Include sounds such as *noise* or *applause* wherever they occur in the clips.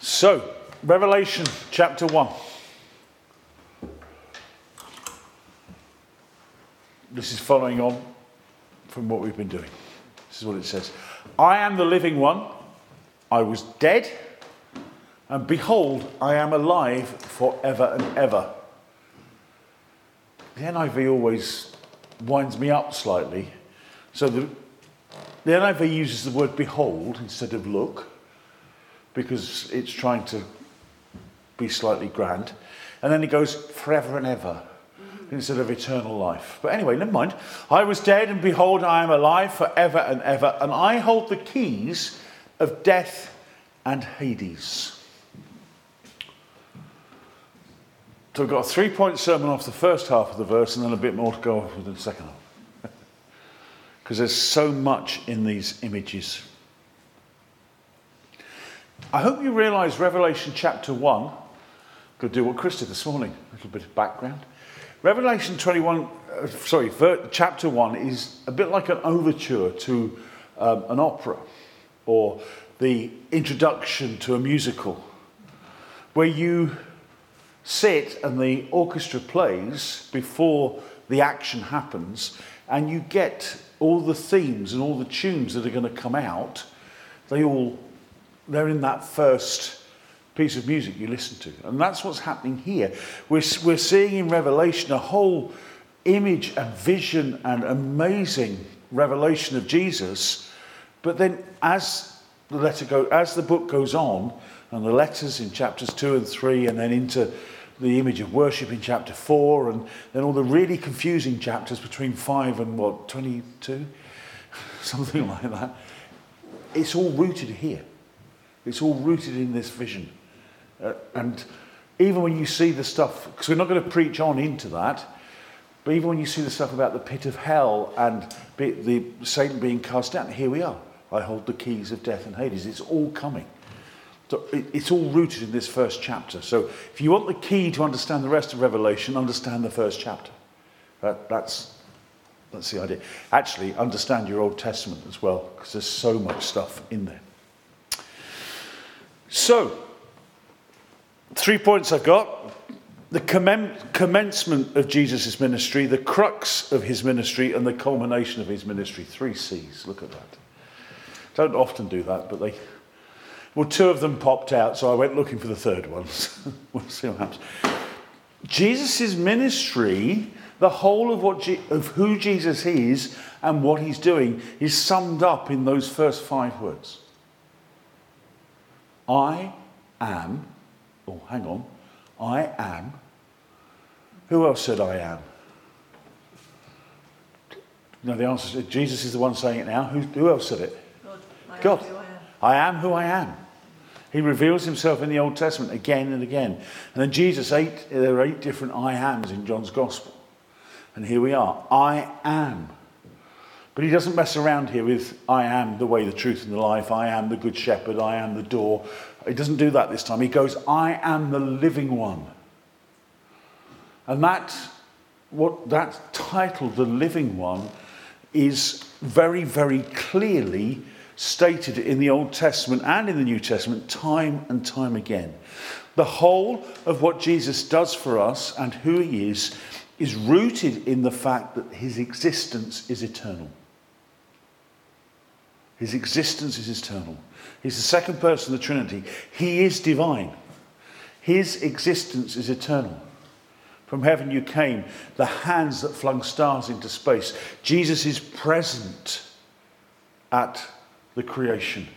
So, Revelation chapter 1. This is following on from what we've been doing. This is what it says I am the living one. I was dead, and behold, I am alive forever and ever. The NIV always winds me up slightly. So the, the NIV uses the word behold instead of look because it's trying to be slightly grand. And then it goes forever and ever mm-hmm. instead of eternal life. But anyway, never mind. I was dead, and behold, I am alive forever and ever, and I hold the keys of death and Hades. So we've got a three point sermon off the first half of the verse, and then a bit more to go off with the second half. *laughs* Because there's so much in these images. I hope you realize Revelation chapter 1. Could do what Chris did this morning, a little bit of background. Revelation 21, uh, sorry, chapter 1 is a bit like an overture to um, an opera or the introduction to a musical, where you sit and the orchestra plays before the action happens, and you get all the themes and all the tunes that are going to come out. They all, they're in that first piece of music you listen to. And that's what's happening here. We're, we're seeing in Revelation a whole image and vision and amazing revelation of Jesus. But then as the letter go, as the book goes on, and the letters in chapters two and three, and then into the image of worship in chapter four, and then all the really confusing chapters between five and what, 22? *laughs* Something like that. It's all rooted here. It's all rooted in this vision. Uh, and even when you see the stuff, because we're not going to preach on into that, but even when you see the stuff about the pit of hell and the Satan being cast down, here we are. I hold the keys of death and Hades. It's all coming. So it's all rooted in this first chapter. So if you want the key to understand the rest of Revelation, understand the first chapter. That, that's, that's the idea. Actually, understand your Old Testament as well, because there's so much stuff in there. So, Three points I've got the commencement of Jesus' ministry, the crux of his ministry, and the culmination of his ministry. Three C's. Look at that. Don't often do that, but they. Well, two of them popped out, so I went looking for the third one. *laughs* we'll see what happens. Jesus' ministry, the whole of, what of who Jesus is and what he's doing, is summed up in those first five words I am Oh, hang on. I am. Who else said I am? No, the answer is Jesus is the one saying it now. Who, who else said it? God. I God. Am I, am. I am who I am. He reveals himself in the Old Testament again and again. And then Jesus, eight, there are eight different I ams in John's Gospel. And here we are. I am. But he doesn't mess around here with I am the way, the truth, and the life. I am the good shepherd. I am the door. He doesn't do that this time. He goes, I am the living one. And that, what that title, the living one, is very, very clearly stated in the Old Testament and in the New Testament time and time again. The whole of what Jesus does for us and who he is is rooted in the fact that his existence is eternal. His existence is eternal. He's the second person of the Trinity. He is divine. His existence is eternal. From heaven you came, the hands that flung stars into space. Jesus is present at the creation.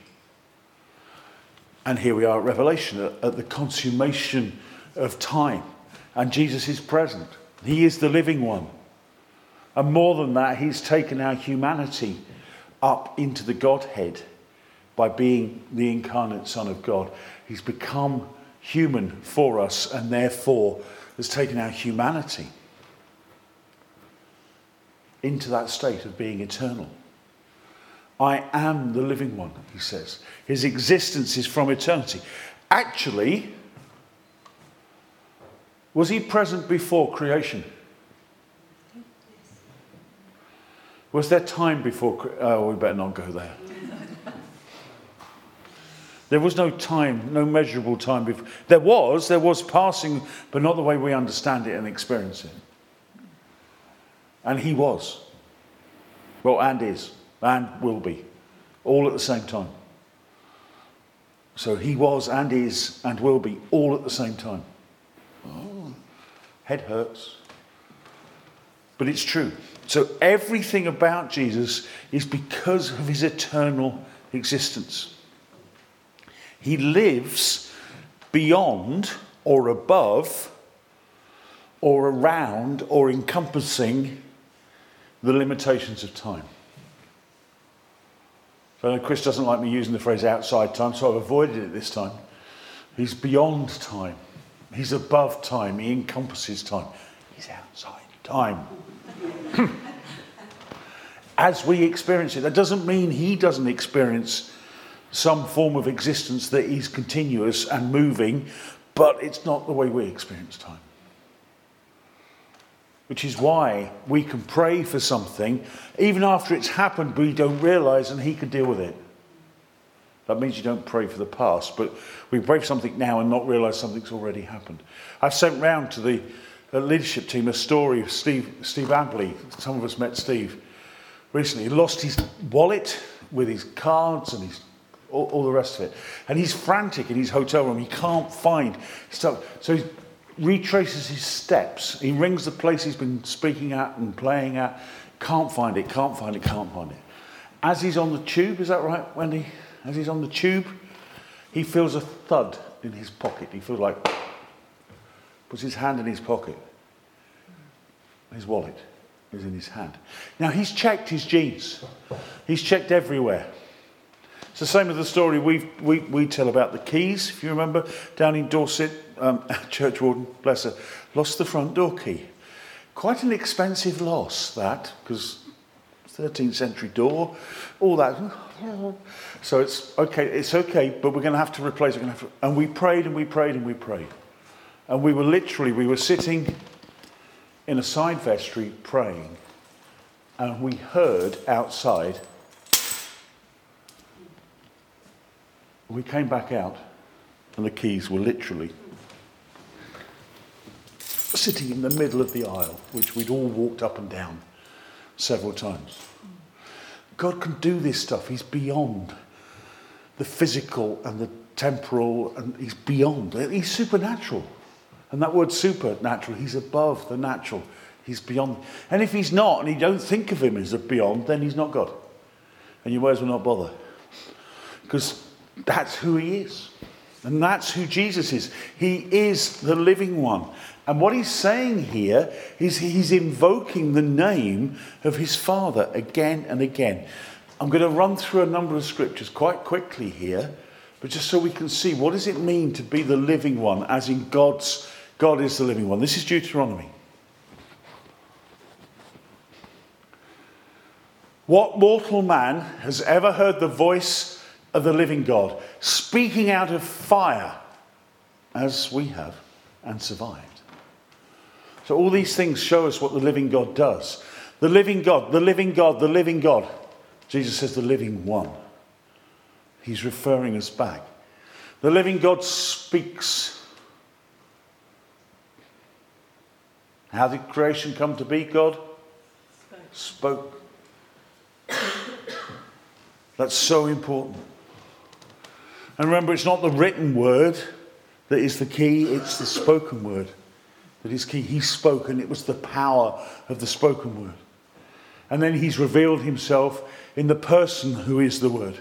And here we are at Revelation, at the consummation of time. And Jesus is present. He is the living one. And more than that, he's taken our humanity up into the Godhead by being the incarnate Son of God. He's become human for us and therefore has taken our humanity into that state of being eternal. I am the living one, he says. His existence is from eternity. Actually, was he present before creation? Was there time before? Oh, we better not go there. There was no time, no measurable time. Before. There was, there was passing, but not the way we understand it and experience it. And he was. Well, and is, and will be, all at the same time. So he was and is and will be all at the same time. Oh, head hurts. But it's true. So everything about Jesus is because of his eternal existence. He lives beyond or above or around or encompassing the limitations of time. So I know Chris doesn't like me using the phrase outside time, so I've avoided it this time. He's beyond time. He's above time. He encompasses time. He's outside time. *laughs* As we experience it, that doesn't mean he doesn't experience some form of existence that is continuous and moving, but it's not the way we experience time. Which is why we can pray for something, even after it's happened, but we don't realize, and He can deal with it. That means you don't pray for the past, but we pray for something now and not realize something's already happened. I've sent round to the leadership team a story of Steve, Steve Abley. Some of us met Steve recently. He lost his wallet with his cards and his all, all, the rest of it. And he's frantic in his hotel room. He can't find stuff. So he retraces his steps. He rings the place he's been speaking at and playing at. Can't find it, can't find it, can't find it. As he's on the tube, is that right, Wendy? As he's on the tube, he feels a thud in his pocket. He feels like, puts his hand in his pocket. His wallet is in his hand. Now, he's checked his jeans, he's checked everywhere. It's the same as the story we we, we tell about the keys, if you remember, down in Dorset, um, *laughs* church warden, bless her, lost the front door key. Quite an expensive loss, that, because 13th century door, all that. So it's okay, it's okay, but we're going to have to replace it. And we prayed and we prayed and we prayed. And we were literally, we were sitting in a side vestry praying, and we heard outside We came back out, and the keys were literally sitting in the middle of the aisle, which we'd all walked up and down several times. God can do this stuff. He's beyond the physical and the temporal, and He's beyond. He's supernatural. And that word supernatural, He's above the natural. He's beyond. And if He's not, and you don't think of Him as a beyond, then He's not God. And you might as well not bother. Because that's who he is. And that's who Jesus is. He is the living one. And what he's saying here is he's invoking the name of his Father again and again. I'm going to run through a number of scriptures quite quickly here, but just so we can see what does it mean to be the living one, as in God's God is the living one. This is Deuteronomy. What mortal man has ever heard the voice of the living God, speaking out of fire as we have and survived. So, all these things show us what the living God does. The living God, the living God, the living God. Jesus says, the living one. He's referring us back. The living God speaks. How did creation come to be, God? Spoke. That's so important. And remember, it's not the written word that is the key, it's the spoken word that is key. He's spoken, it was the power of the spoken word. And then he's revealed himself in the person who is the word.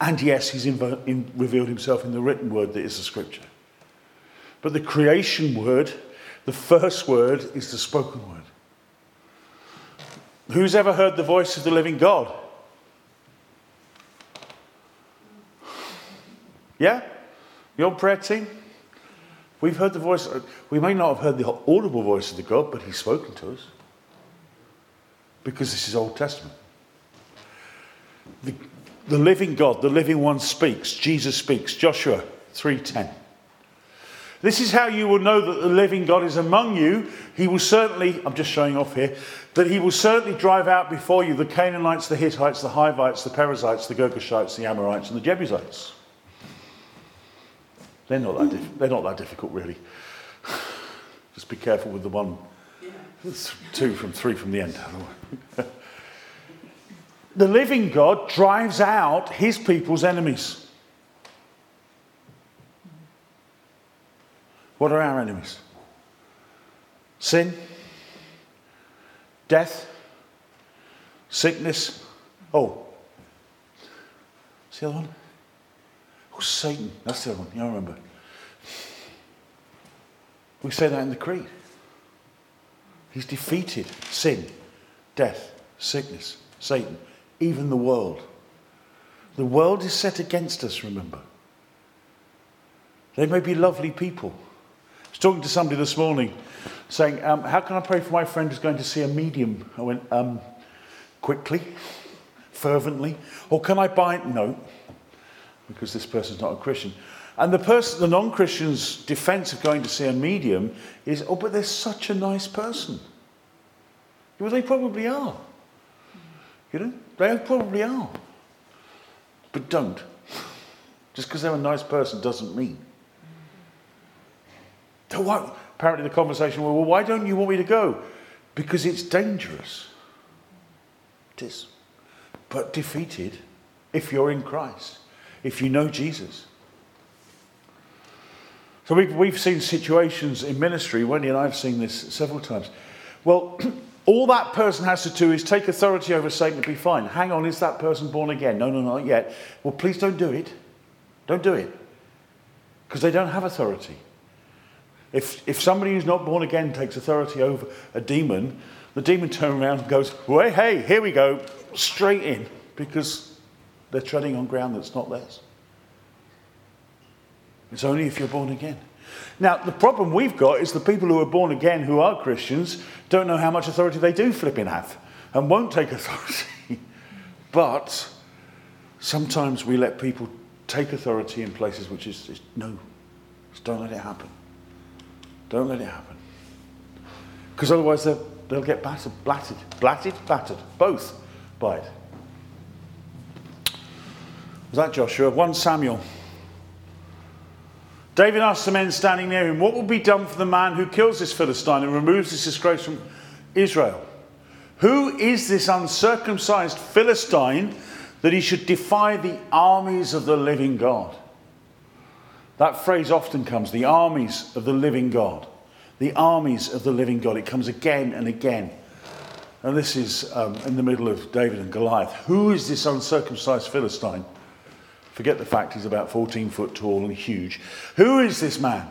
And yes, he's in, in, revealed himself in the written word that is the scripture. But the creation word, the first word, is the spoken word. Who's ever heard the voice of the living God? Yeah? Your prayer team? We've heard the voice. We may not have heard the audible voice of the God, but He's spoken to us. Because this is Old Testament. The, the living God, the living one speaks. Jesus speaks. Joshua 3:10. This is how you will know that the living God is among you. He will certainly, I'm just showing off here, that he will certainly drive out before you the Canaanites, the Hittites, the Hivites, the Perizzites, the Girgashites, the Amorites, and the Jebusites. They're not that, dif- they're not that difficult, really. *sighs* Just be careful with the one, two from three from the end. *laughs* the living God drives out his people's enemies. What are our enemies? Sin, death, sickness. Oh, what's the other one? Oh, Satan. That's the other one. You remember. We say that in the Creed. He's defeated sin, death, sickness, Satan, even the world. The world is set against us, remember. They may be lovely people. Was talking to somebody this morning saying, um, How can I pray for my friend who's going to see a medium? I went, um, Quickly, fervently. Or can I buy it? No, because this person's not a Christian. And the person, the non-Christian's defense of going to see a medium is, oh, but they're such a nice person. Well, they probably are. You know, they probably are. But don't. Just because they're a nice person doesn't mean. What? Apparently, the conversation was, well, why don't you want me to go? Because it's dangerous. It is. But defeated if you're in Christ, if you know Jesus. So we've, we've seen situations in ministry, Wendy and I have seen this several times. Well, *clears throat* all that person has to do is take authority over Satan to be fine. Hang on, is that person born again? No, no, not yet. Well, please don't do it. Don't do it. Because they don't have authority. If, if somebody who's not born again takes authority over a demon, the demon turns around and goes, well, hey, here we go, straight in, because they're treading on ground that's not theirs. It's only if you're born again. Now, the problem we've got is the people who are born again, who are Christians, don't know how much authority they do flipping have and won't take *laughs* authority. but sometimes we let people take authority in places which is, is no, just don't let it happen. Don't let it happen. Because otherwise they'll, they'll get battered, blatted, blatted, battered, both by it. Was that Joshua? 1 Samuel David asked the men standing near him, What will be done for the man who kills this Philistine and removes this disgrace from Israel? Who is this uncircumcised Philistine that he should defy the armies of the living God? That phrase often comes the armies of the living God. The armies of the living God. It comes again and again. And this is um, in the middle of David and Goliath. Who is this uncircumcised Philistine? Forget the fact he's about 14 foot tall and huge. Who is this man?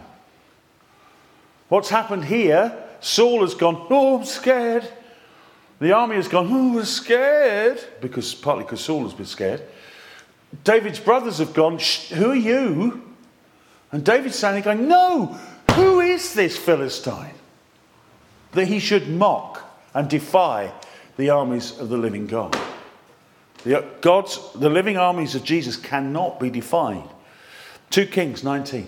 What's happened here? Saul has gone, oh, I'm scared. The army has gone, oh, we're scared, because partly because Saul has been scared. David's brothers have gone, who are you? And David's standing going, no, who is this Philistine? That he should mock and defy the armies of the living God. The, uh, God's, the living armies of Jesus cannot be defined. 2 Kings 19.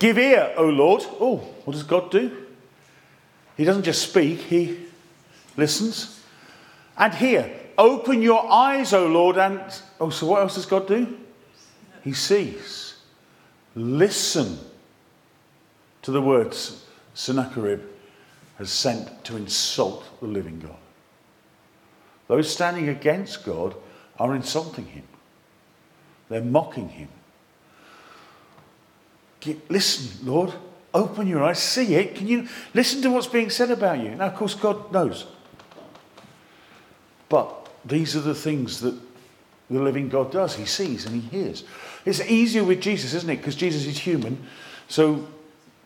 Give ear, O Lord. Oh, what does God do? He doesn't just speak, he listens. And hear. Open your eyes, O Lord. And oh, so what else does God do? He sees. Listen to the words Sennacherib has sent to insult the living God. Those standing against God are insulting him, they're mocking him. Listen, Lord, open your eyes, see it. Can you listen to what's being said about you? Now, of course, God knows. But these are the things that the living God does. He sees and he hears. It's easier with Jesus, isn't it? Because Jesus is human. So,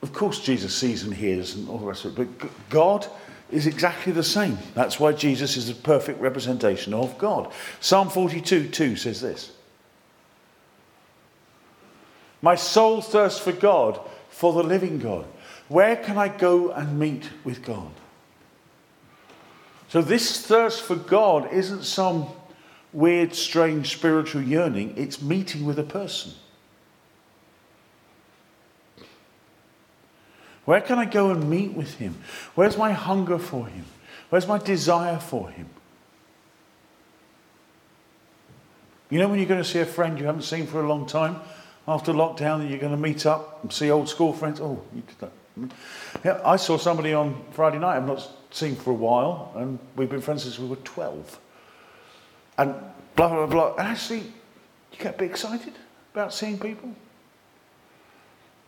of course, Jesus sees and hears and all the rest of it. But God is exactly the same. That's why Jesus is a perfect representation of God. Psalm 42 2 says this My soul thirsts for God, for the living God. Where can I go and meet with God? So, this thirst for God isn't some weird, strange spiritual yearning, it's meeting with a person. Where can I go and meet with him? Where's my hunger for him? Where's my desire for him? You know when you're going to see a friend you haven't seen for a long time after lockdown you're going to meet up and see old school friends? Oh, you did that. Yeah, I saw somebody on Friday night I've not seen for a while, and we've been friends since we were 12. And blah, blah, blah. And actually, you get a bit excited about seeing people.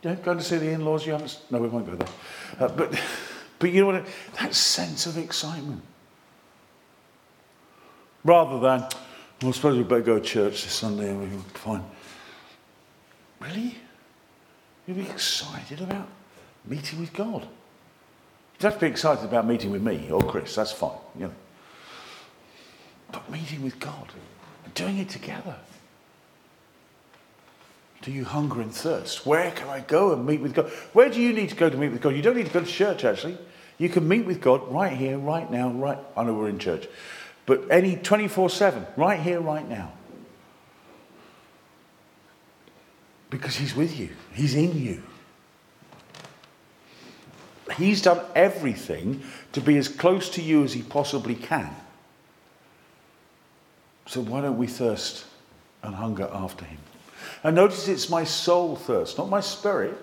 Yeah, going to see the in-laws you haven't... No, we won't go there. Uh, but, but you know what? That sense of excitement. Rather than, well, I suppose we better go to church this Sunday and we'll be fine. Really? You'd be excited about meeting with God. You don't have to be excited about meeting with me or Chris, that's fine, you know. But meeting with God and doing it together. Do you hunger and thirst? Where can I go and meet with God? Where do you need to go to meet with God? You don't need to go to church, actually. You can meet with God right here, right now, right. I know we're in church, but any 24 7, right here, right now. Because He's with you, He's in you. He's done everything to be as close to you as He possibly can. So why don't we thirst and hunger after Him? And notice it's my soul thirst, not my spirit.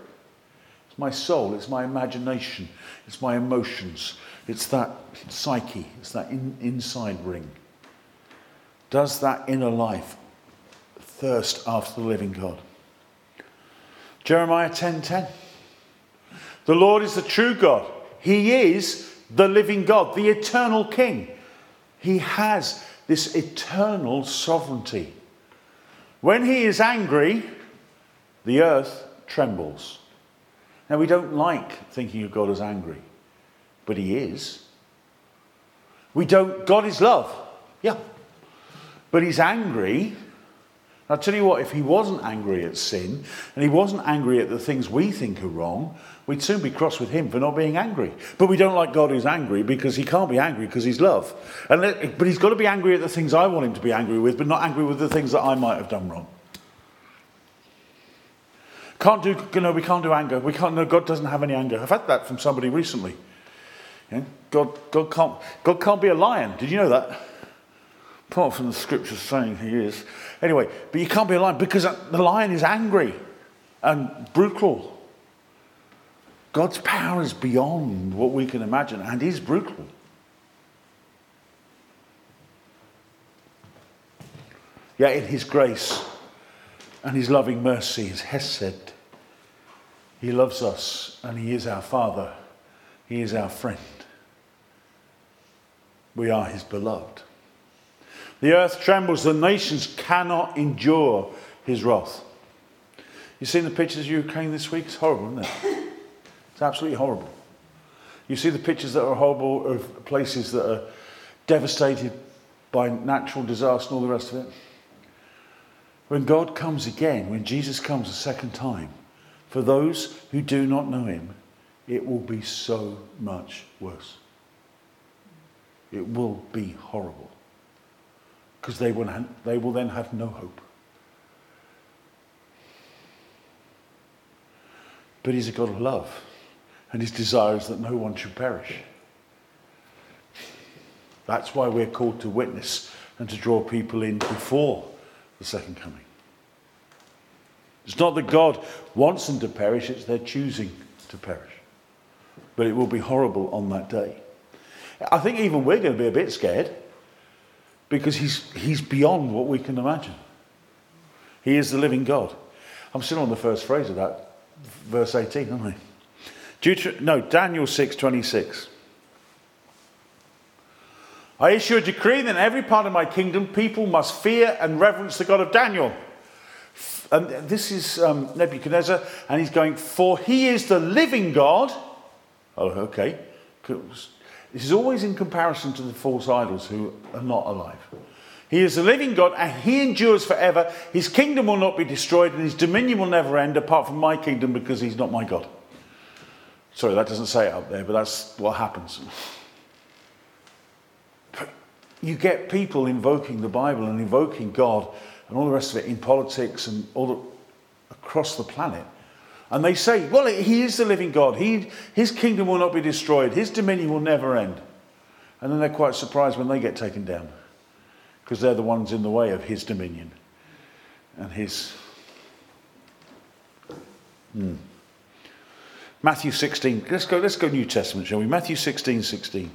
It's my soul, it's my imagination, it's my emotions, it's that psyche, it's that in, inside ring. Does that inner life thirst after the living God? Jeremiah 10:10. 10, 10. The Lord is the true God. He is the living God, the eternal King. He has this eternal sovereignty. When he is angry, the earth trembles. Now, we don't like thinking of God as angry, but he is. We don't, God is love, yeah. But he's angry. I'll tell you what, if he wasn't angry at sin and he wasn't angry at the things we think are wrong, we'd soon be cross with him for not being angry. But we don't like God who's angry because he can't be angry because he's love. And let, but he's got to be angry at the things I want him to be angry with, but not angry with the things that I might have done wrong. Can't do, you know, we can't do anger. We can't, no, God doesn't have any anger. I've had that from somebody recently. Yeah? God, God, can't, God can't be a lion. Did you know that? Apart from the scriptures saying he is. Anyway, but you can't be a lion because the lion is angry and brutal. God's power is beyond what we can imagine and is brutal. Yet in his grace and his loving mercy, his hesed, he loves us and he is our Father. He is our friend. We are his beloved. The earth trembles, the nations cannot endure his wrath. You've seen the pictures of Ukraine this week? It's horrible, isn't it? It's absolutely horrible. You see the pictures that are horrible of places that are devastated by natural disaster and all the rest of it. When God comes again, when Jesus comes a second time, for those who do not know him, it will be so much worse. It will be horrible. Because they will, they will then have no hope. But he's a God of love and his desire is that no one should perish. That's why we're called to witness and to draw people in before the second coming. It's not that God wants them to perish, it's their choosing to perish. But it will be horrible on that day. I think even we're going to be a bit scared because he's, he's beyond what we can imagine. He is the living God. I'm still on the first phrase of that, verse 18, aren't I? Deuter- no, Daniel 6:26. I issue a decree that in every part of my kingdom people must fear and reverence the God of Daniel. And this is um, Nebuchadnezzar, and he's going, For he is the living God. Oh, okay. This is always in comparison to the false idols who are not alive. He is the living God, and he endures forever. His kingdom will not be destroyed, and his dominion will never end apart from my kingdom because he's not my God. Sorry, that doesn't say it up there, but that's what happens. But you get people invoking the Bible and invoking God and all the rest of it in politics and all the, across the planet. And they say, well, he is the living God. He, his kingdom will not be destroyed. His dominion will never end. And then they're quite surprised when they get taken down because they're the ones in the way of his dominion and his. Hmm. Matthew 16. Let's go, let's go New Testament, shall we? Matthew 16, 16.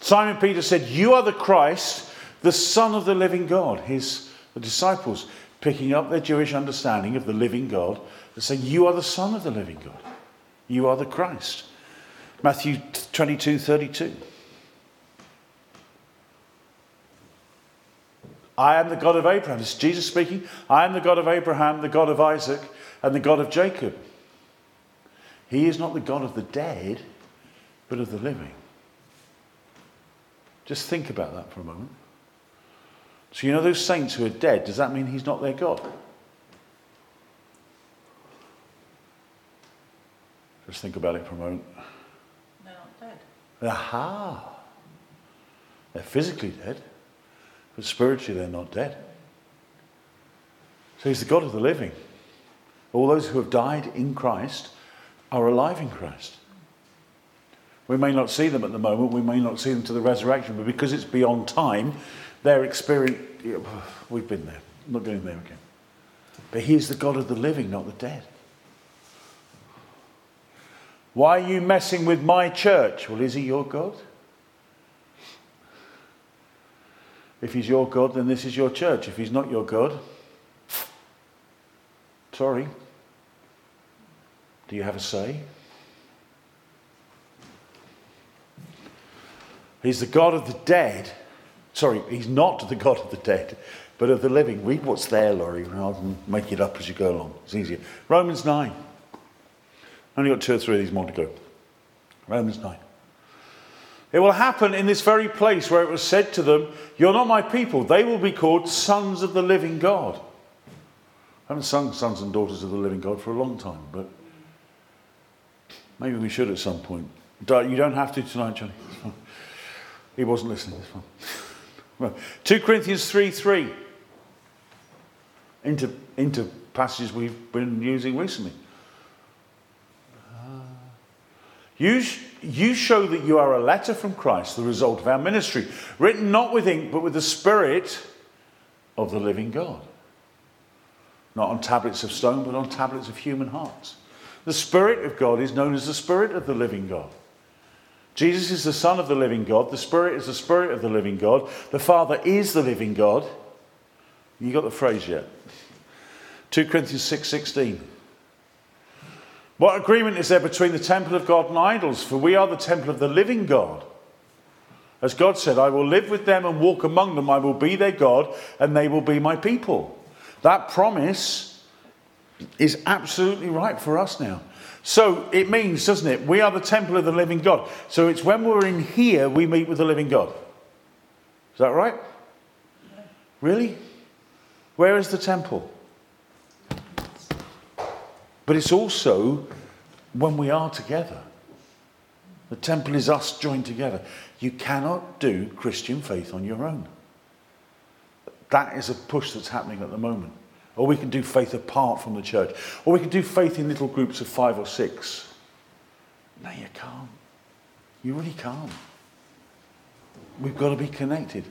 Simon Peter said, You are the Christ, the Son of the living God. His the disciples picking up their Jewish understanding of the living God and saying, You are the Son of the living God. You are the Christ. Matthew 22, 32. I am the God of Abraham. This is Jesus speaking. I am the God of Abraham, the God of Isaac, and the God of Jacob. He is not the God of the dead, but of the living. Just think about that for a moment. So, you know those saints who are dead, does that mean he's not their God? Just think about it for a moment. They're not dead. Aha! They're physically dead, but spiritually they're not dead. So he's the God of the living. All those who have died in Christ are alive in Christ. We may not see them at the moment, we may not see them to the resurrection, but because it's beyond time, their experience, *sighs* we've been there. I'm not going there again. But he is the God of the living, not the dead. Why are you messing with my church? Well, is he your God? If he's your God, then this is your church. If he's not your God, sorry. Do you have a say? He's the God of the dead. Sorry, he's not the God of the dead, but of the living. Read what's there, Laurie, rather than make it up as you go along. It's easier. Romans 9. Only got two or three of these more to go. Romans 9. It will happen in this very place where it was said to them, You're not my people. They will be called sons of the living God. I haven't sung sons and daughters of the living God for a long time, but maybe we should at some point. You don't have to tonight, Johnny. He wasn't listening. 2 Corinthians 3 3. Into, into passages we've been using recently. You, you show that you are a letter from Christ, the result of our ministry, written not with ink, but with the Spirit of the living God. Not on tablets of stone, but on tablets of human hearts. The Spirit of God is known as the Spirit of the living God. Jesus is the Son of the living God. The Spirit is the Spirit of the living God. The Father is the living God. You got the phrase yet? 2 Corinthians 6 What agreement is there between the temple of God and idols? For we are the temple of the living God. As God said, I will live with them and walk among them. I will be their God and they will be my people. That promise is absolutely right for us now. So it means, doesn't it? We are the temple of the living God. So it's when we're in here we meet with the living God. Is that right? Really? Where is the temple? But it's also when we are together. The temple is us joined together. You cannot do Christian faith on your own. That is a push that's happening at the moment. Or we can do faith apart from the church. Or we can do faith in little groups of five or six. No, you can't. You really can't. We've got to be connected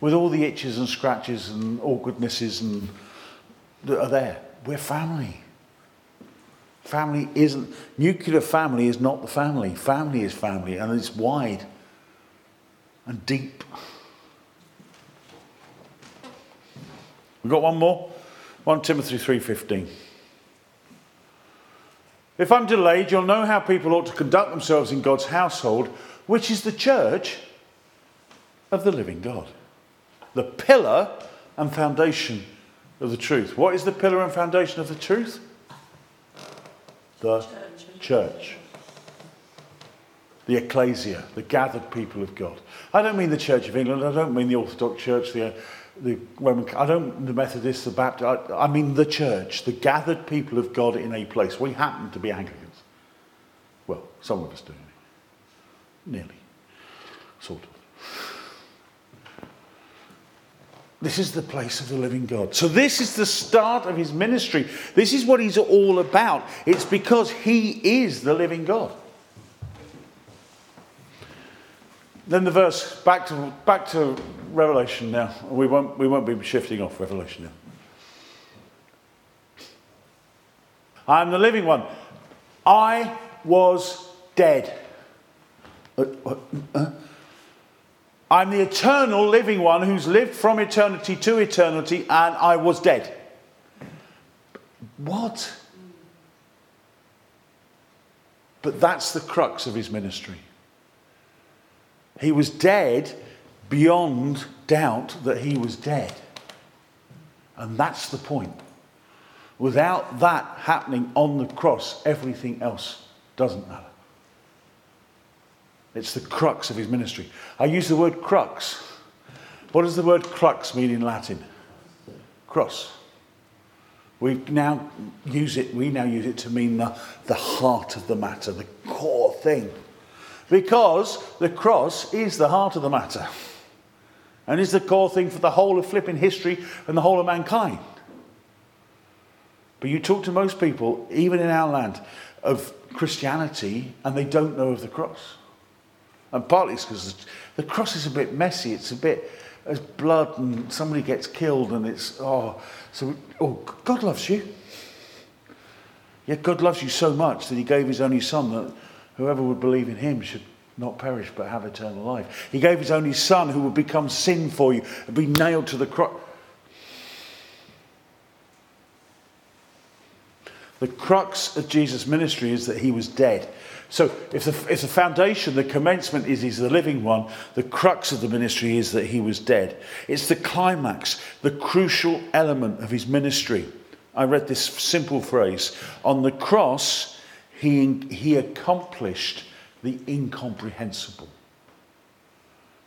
with all the itches and scratches and awkwardnesses and that are there. We're family. Family isn't, nuclear family is not the family. Family is family and it's wide and deep. We've got one more? 1 Timothy 3:15. If I'm delayed, you'll know how people ought to conduct themselves in God's household, which is the church of the living God. The pillar and foundation of the truth. What is the pillar and foundation of the truth? The church. church. The ecclesia, the gathered people of God. I don't mean the Church of England, I don't mean the Orthodox Church, the the Roman, I don't the Methodists, the Baptists, I, I mean the church, the gathered people of God in a place. We happen to be Anglicans. Well, some of us do. Nearly. Sort of. This is the place of the living God. So, this is the start of his ministry. This is what he's all about. It's because he is the living God. Then the verse, back to, back to Revelation now. We won't, we won't be shifting off Revelation now. I am the living one. I was dead. Uh, uh, uh, I'm the eternal living one who's lived from eternity to eternity, and I was dead. What? But that's the crux of his ministry. He was dead beyond doubt that he was dead. And that's the point. Without that happening on the cross, everything else doesn't matter. It's the crux of his ministry. I use the word crux. What does the word crux mean in Latin? Cross. We now use it, we now use it to mean the, the heart of the matter, the core thing. Because the cross is the heart of the matter. And is the core thing for the whole of flipping history and the whole of mankind. But you talk to most people, even in our land, of Christianity, and they don't know of the cross. And partly it's because the cross is a bit messy. It's a bit, there's blood and somebody gets killed and it's, oh, so, oh, God loves you. Yet God loves you so much that he gave his only son that whoever would believe in him should not perish but have eternal life. He gave his only son who would become sin for you and be nailed to the cross. The crux of Jesus' ministry is that he was dead. So, if the, if the foundation, the commencement is he's the living one, the crux of the ministry is that he was dead. It's the climax, the crucial element of his ministry. I read this simple phrase On the cross, he, he accomplished the incomprehensible,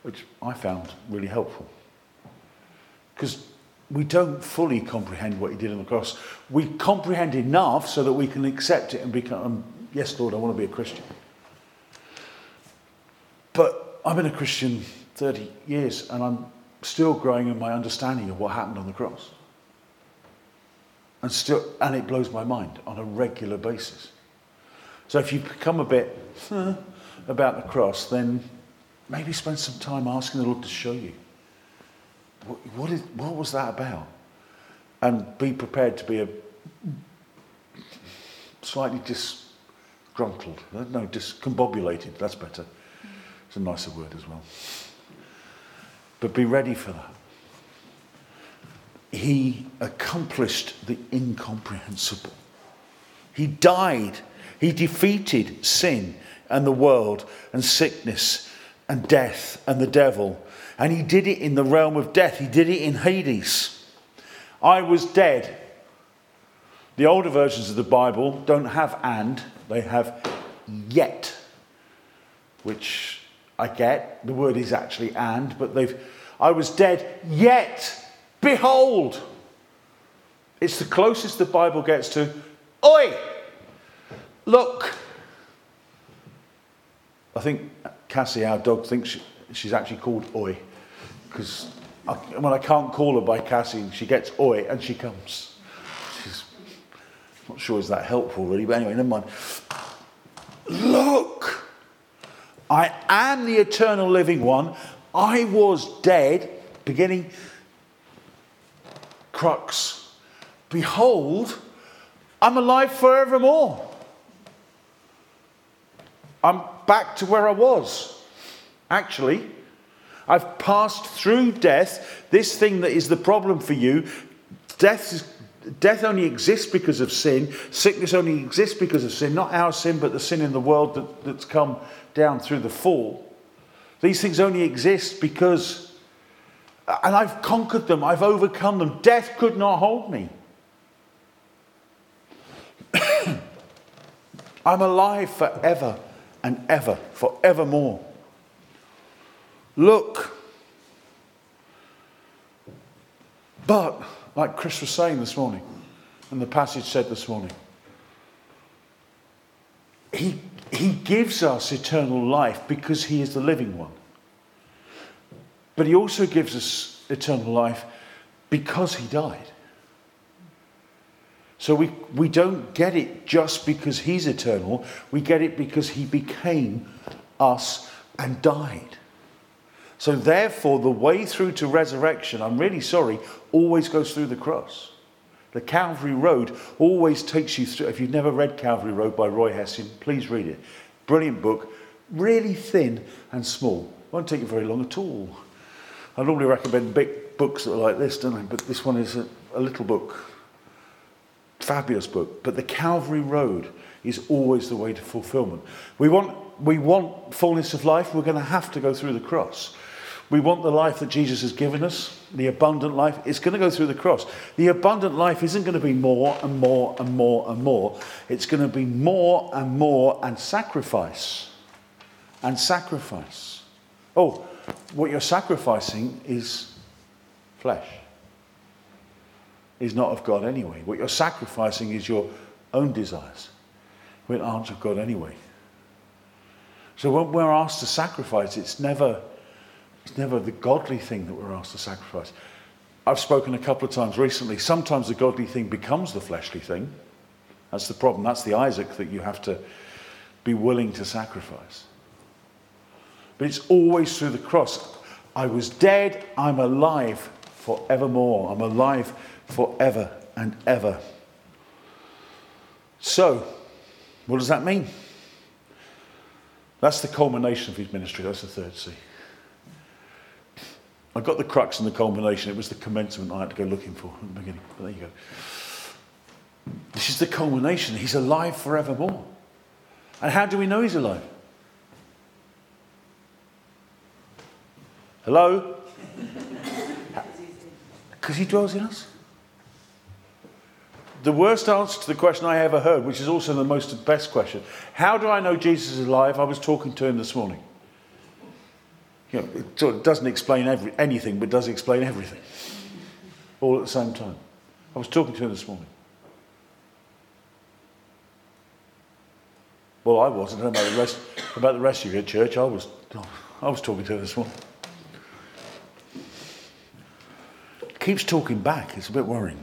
which I found really helpful. Because we don't fully comprehend what he did on the cross. We comprehend enough so that we can accept it and become, um, yes, Lord, I want to be a Christian. But I've been a Christian 30 years and I'm still growing in my understanding of what happened on the cross. And, still, and it blows my mind on a regular basis. So if you become a bit huh, about the cross, then maybe spend some time asking the Lord to show you. What, what, is, what was that about? And be prepared to be a slightly disgruntled, no, discombobulated, that's better. It's a nicer word as well. But be ready for that. He accomplished the incomprehensible. He died. He defeated sin and the world and sickness and death and the devil. And he did it in the realm of death. He did it in Hades. I was dead. The older versions of the Bible don't have and, they have yet, which I get. The word is actually and, but they've, I was dead, yet, behold. It's the closest the Bible gets to, look. I think Cassie, our dog, thinks she, she's actually called oi because when I can't call her by Cassie, she gets oi and she comes. She's not sure is that helpful really, but anyway, never mind. Look, I am the eternal living one. I was dead, beginning crux. Behold, I'm alive forevermore. I'm back to where I was, actually. I've passed through death, this thing that is the problem for you. Death, is, death only exists because of sin. Sickness only exists because of sin, not our sin, but the sin in the world that, that's come down through the fall. These things only exist because, and I've conquered them, I've overcome them. Death could not hold me. *coughs* I'm alive forever and ever, forevermore. Look. But, like Chris was saying this morning, and the passage said this morning, he, he gives us eternal life because he is the living one. But he also gives us eternal life because he died. So we, we don't get it just because he's eternal, we get it because he became us and died. So, therefore, the way through to resurrection, I'm really sorry, always goes through the cross. The Calvary Road always takes you through. If you've never read Calvary Road by Roy Hession, please read it. Brilliant book, really thin and small. Won't take you very long at all. I normally recommend big books that are like this, don't I? But this one is a, a little book. Fabulous book. But the Calvary Road is always the way to fulfillment. We want, we want fullness of life, we're going to have to go through the cross. We want the life that Jesus has given us, the abundant life. It's going to go through the cross. The abundant life isn't going to be more and more and more and more. It's going to be more and more and sacrifice. And sacrifice. Oh, what you're sacrificing is flesh. Is not of God anyway. What you're sacrificing is your own desires, which aren't of God anyway. So when we're asked to sacrifice, it's never it's never the godly thing that we're asked to sacrifice. I've spoken a couple of times recently. Sometimes the godly thing becomes the fleshly thing. That's the problem. That's the Isaac that you have to be willing to sacrifice. But it's always through the cross. I was dead, I'm alive forevermore. I'm alive forever and ever. So, what does that mean? That's the culmination of his ministry. That's the third C. I got the crux and the culmination. It was the commencement I had to go looking for at the beginning. But there you go. This is the culmination. He's alive forevermore. And how do we know he's alive? Hello? *laughs* Because he dwells in us. The worst answer to the question I ever heard, which is also the most best question how do I know Jesus is alive? I was talking to him this morning. You know, it sort of doesn't explain every, anything, but does explain everything. All at the same time. I was talking to him this morning. Well, I wasn't. About the rest, about the rest of you at church, I was, I was talking to him this morning. Keeps talking back. It's a bit worrying.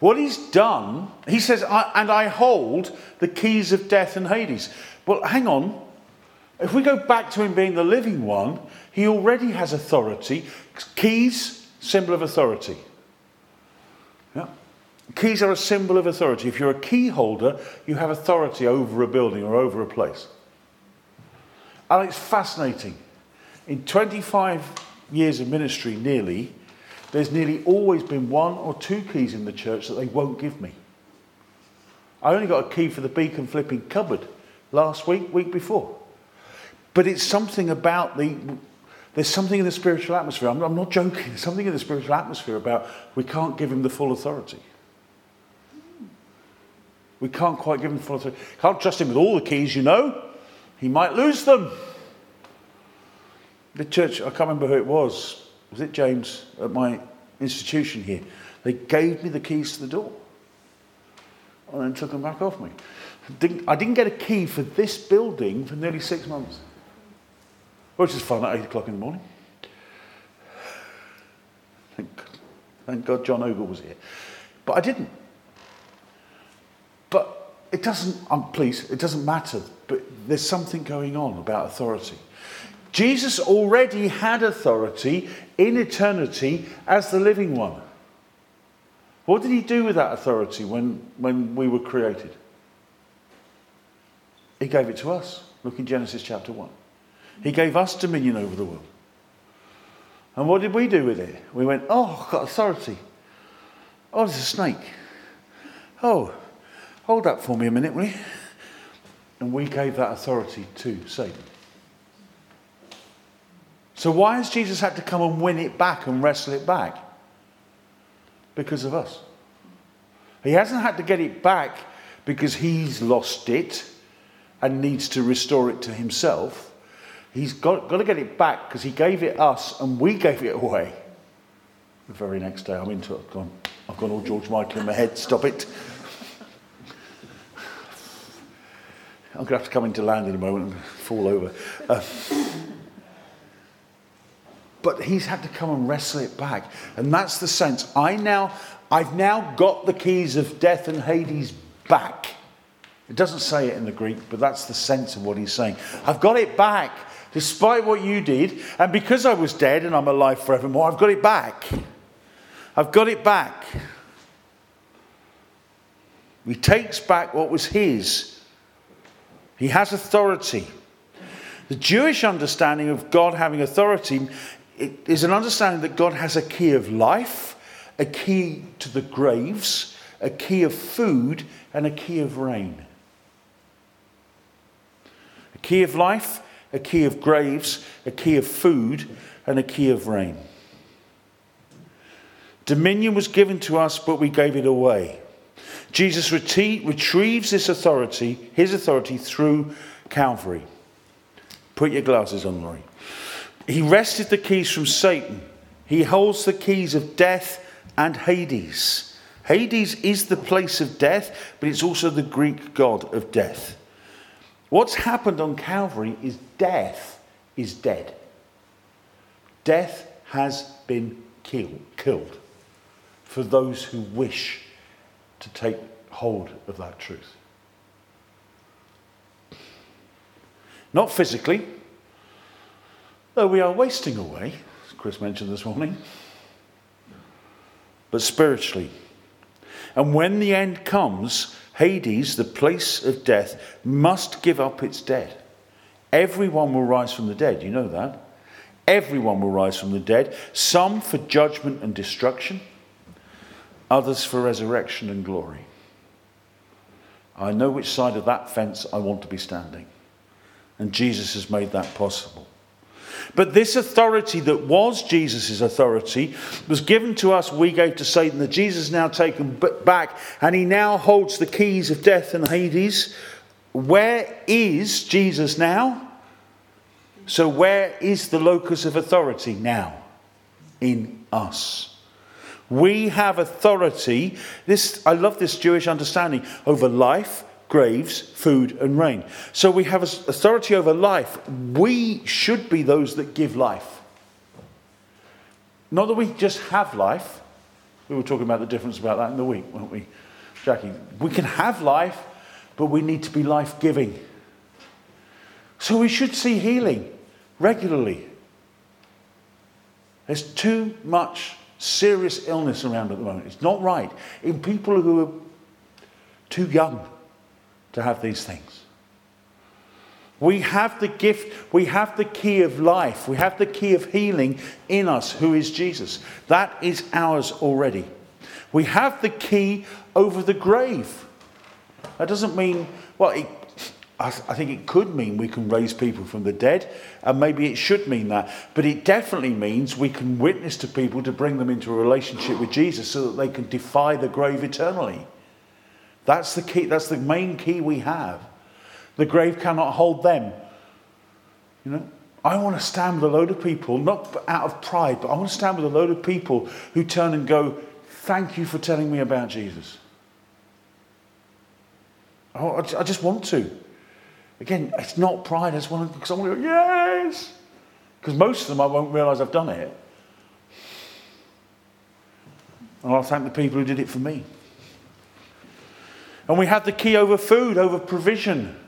What he's done, he says, and I hold the keys of death and Hades. Well, hang on. If we go back to him being the living one, he already has authority. Keys, symbol of authority. Yeah. Keys are a symbol of authority. If you're a key holder, you have authority over a building or over a place. And it's fascinating. In 25 years of ministry, nearly, there's nearly always been one or two keys in the church that they won't give me. I only got a key for the beacon flipping cupboard last week, week before. But it's something about the, there's something in the spiritual atmosphere. I'm, I'm not joking. There's something in the spiritual atmosphere about we can't give him the full authority. We can't quite give him full authority. Can't trust him with all the keys, you know. He might lose them. The church, I can't remember who it was. Was it James at my institution here? They gave me the keys to the door and then took them back off me. I didn't get a key for this building for nearly six months which is fun at 8 o'clock in the morning. Thank, thank God John Ogle was here. But I didn't. But it doesn't, um, please, it doesn't matter. But there's something going on about authority. Jesus already had authority in eternity as the living one. What did he do with that authority when, when we were created? He gave it to us. Look in Genesis chapter 1. He gave us dominion over the world. And what did we do with it? We went, oh, I've got authority. Oh, there's a snake. Oh, hold that for me a minute, will you? And we gave that authority to Satan. So why has Jesus had to come and win it back and wrestle it back? Because of us. He hasn't had to get it back because he's lost it and needs to restore it to himself. He's got, got to get it back because he gave it us and we gave it away. The very next day, I'm into it. I've gone, I've gone all George Michael in my head. Stop it. I'm going to have to come into land in a moment and fall over. Uh, but he's had to come and wrestle it back. And that's the sense. I now, I've now got the keys of death and Hades back. It doesn't say it in the Greek, but that's the sense of what he's saying. I've got it back despite what you did. And because I was dead and I'm alive forevermore, I've got it back. I've got it back. He takes back what was his. He has authority. The Jewish understanding of God having authority is an understanding that God has a key of life, a key to the graves, a key of food, and a key of rain. A key of life, a key of graves, a key of food, and a key of rain. Dominion was given to us, but we gave it away. Jesus retrieves this authority, his authority, through Calvary. Put your glasses on, Laurie. He wrested the keys from Satan. He holds the keys of death and Hades. Hades is the place of death, but it's also the Greek god of death. What's happened on Calvary is death is dead. Death has been killed, killed for those who wish to take hold of that truth. Not physically, though we are wasting away, as Chris mentioned this morning, but spiritually. And when the end comes, Hades, the place of death, must give up its dead. Everyone will rise from the dead, you know that. Everyone will rise from the dead, some for judgment and destruction, others for resurrection and glory. I know which side of that fence I want to be standing. And Jesus has made that possible. But this authority that was Jesus' authority was given to us, we gave to Satan, that Jesus now taken back, and he now holds the keys of death and Hades. Where is Jesus now? So, where is the locus of authority now? In us. We have authority. This, I love this Jewish understanding over life, graves, food, and rain. So we have authority over life. We should be those that give life. Not that we just have life. We were talking about the difference about that in the week, weren't we, Jackie? We can have life, but we need to be life giving. So we should see healing regularly. There's too much serious illness around at the moment. It's not right. In people who are too young to have these things. We have the gift, we have the key of life, we have the key of healing in us, who is Jesus. That is ours already. We have the key over the grave. That doesn't mean, well, it, I, I think it could mean we can raise people from the dead, and maybe it should mean that. But it definitely means we can witness to people to bring them into a relationship with Jesus so that they can defy the grave eternally. That's the key, that's the main key we have. The grave cannot hold them. You know? I want to stand with a load of people, not out of pride, but I want to stand with a load of people who turn and go, Thank you for telling me about Jesus. Oh, I just want to. Again, it's not pride. I just want to, because I want to go, yes! Because most of them I won't realize I've done it. And I'll thank the people who did it for me. And we have the key over food, over provision.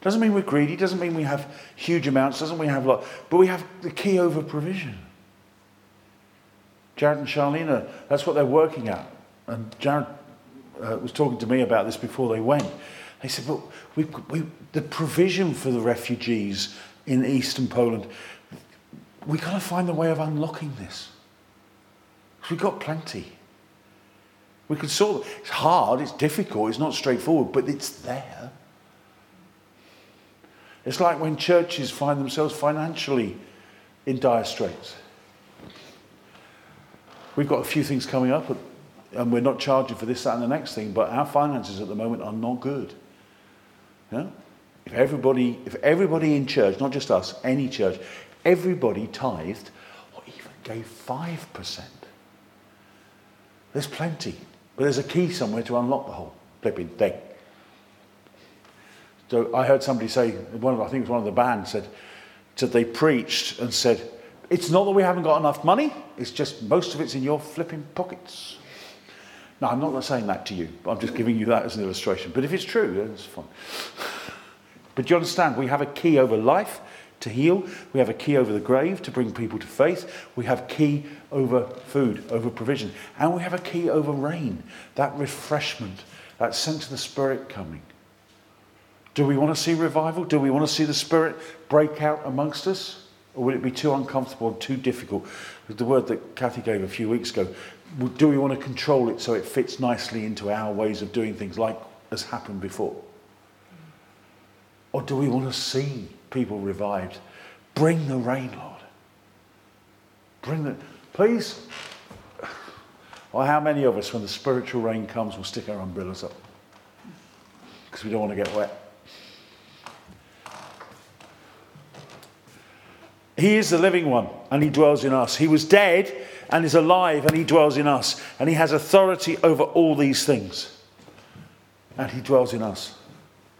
Doesn't mean we're greedy, doesn't mean we have huge amounts, doesn't mean we have a lot, but we have the key over provision. Jared and Charlene, that's what they're working at. And Jared uh, was talking to me about this before they went. They said, but we, we, the provision for the refugees in eastern Poland, we've got to find a way of unlocking this. We've got plenty. We can sort it. It's hard, it's difficult, it's not straightforward, but it's there. It's like when churches find themselves financially in dire straits. We've got a few things coming up, and we're not charging for this, that, and the next thing, but our finances at the moment are not good. Yeah? If everybody, if everybody in church, not just us, any church, everybody tithed or even gave 5%, there's plenty. But there's a key somewhere to unlock the whole flipping thing. So I heard somebody say, one of, I think it was one of the band said, said they preached and said, it's not that we haven't got enough money, it's just most of it's in your flipping pockets. Now, I'm not saying that to you, I'm just giving you that as an illustration. But if it's true, then it's fine. *laughs* But do you understand? We have a key over life, to heal. We have a key over the grave to bring people to faith. We have key over food, over provision. And we have a key over rain, that refreshment, that sense of the Spirit coming. Do we want to see revival? Do we want to see the Spirit break out amongst us? Or would it be too uncomfortable and too difficult? The word that Kathy gave a few weeks ago. Do we want to control it so it fits nicely into our ways of doing things like has happened before? Or do we want to see people revived? Bring the rain, Lord. Bring the. Please. Well, how many of us, when the spiritual rain comes, will stick our umbrellas up? Because we don't want to get wet. He is the living one and he dwells in us. He was dead and is alive and he dwells in us. And he has authority over all these things. And he dwells in us.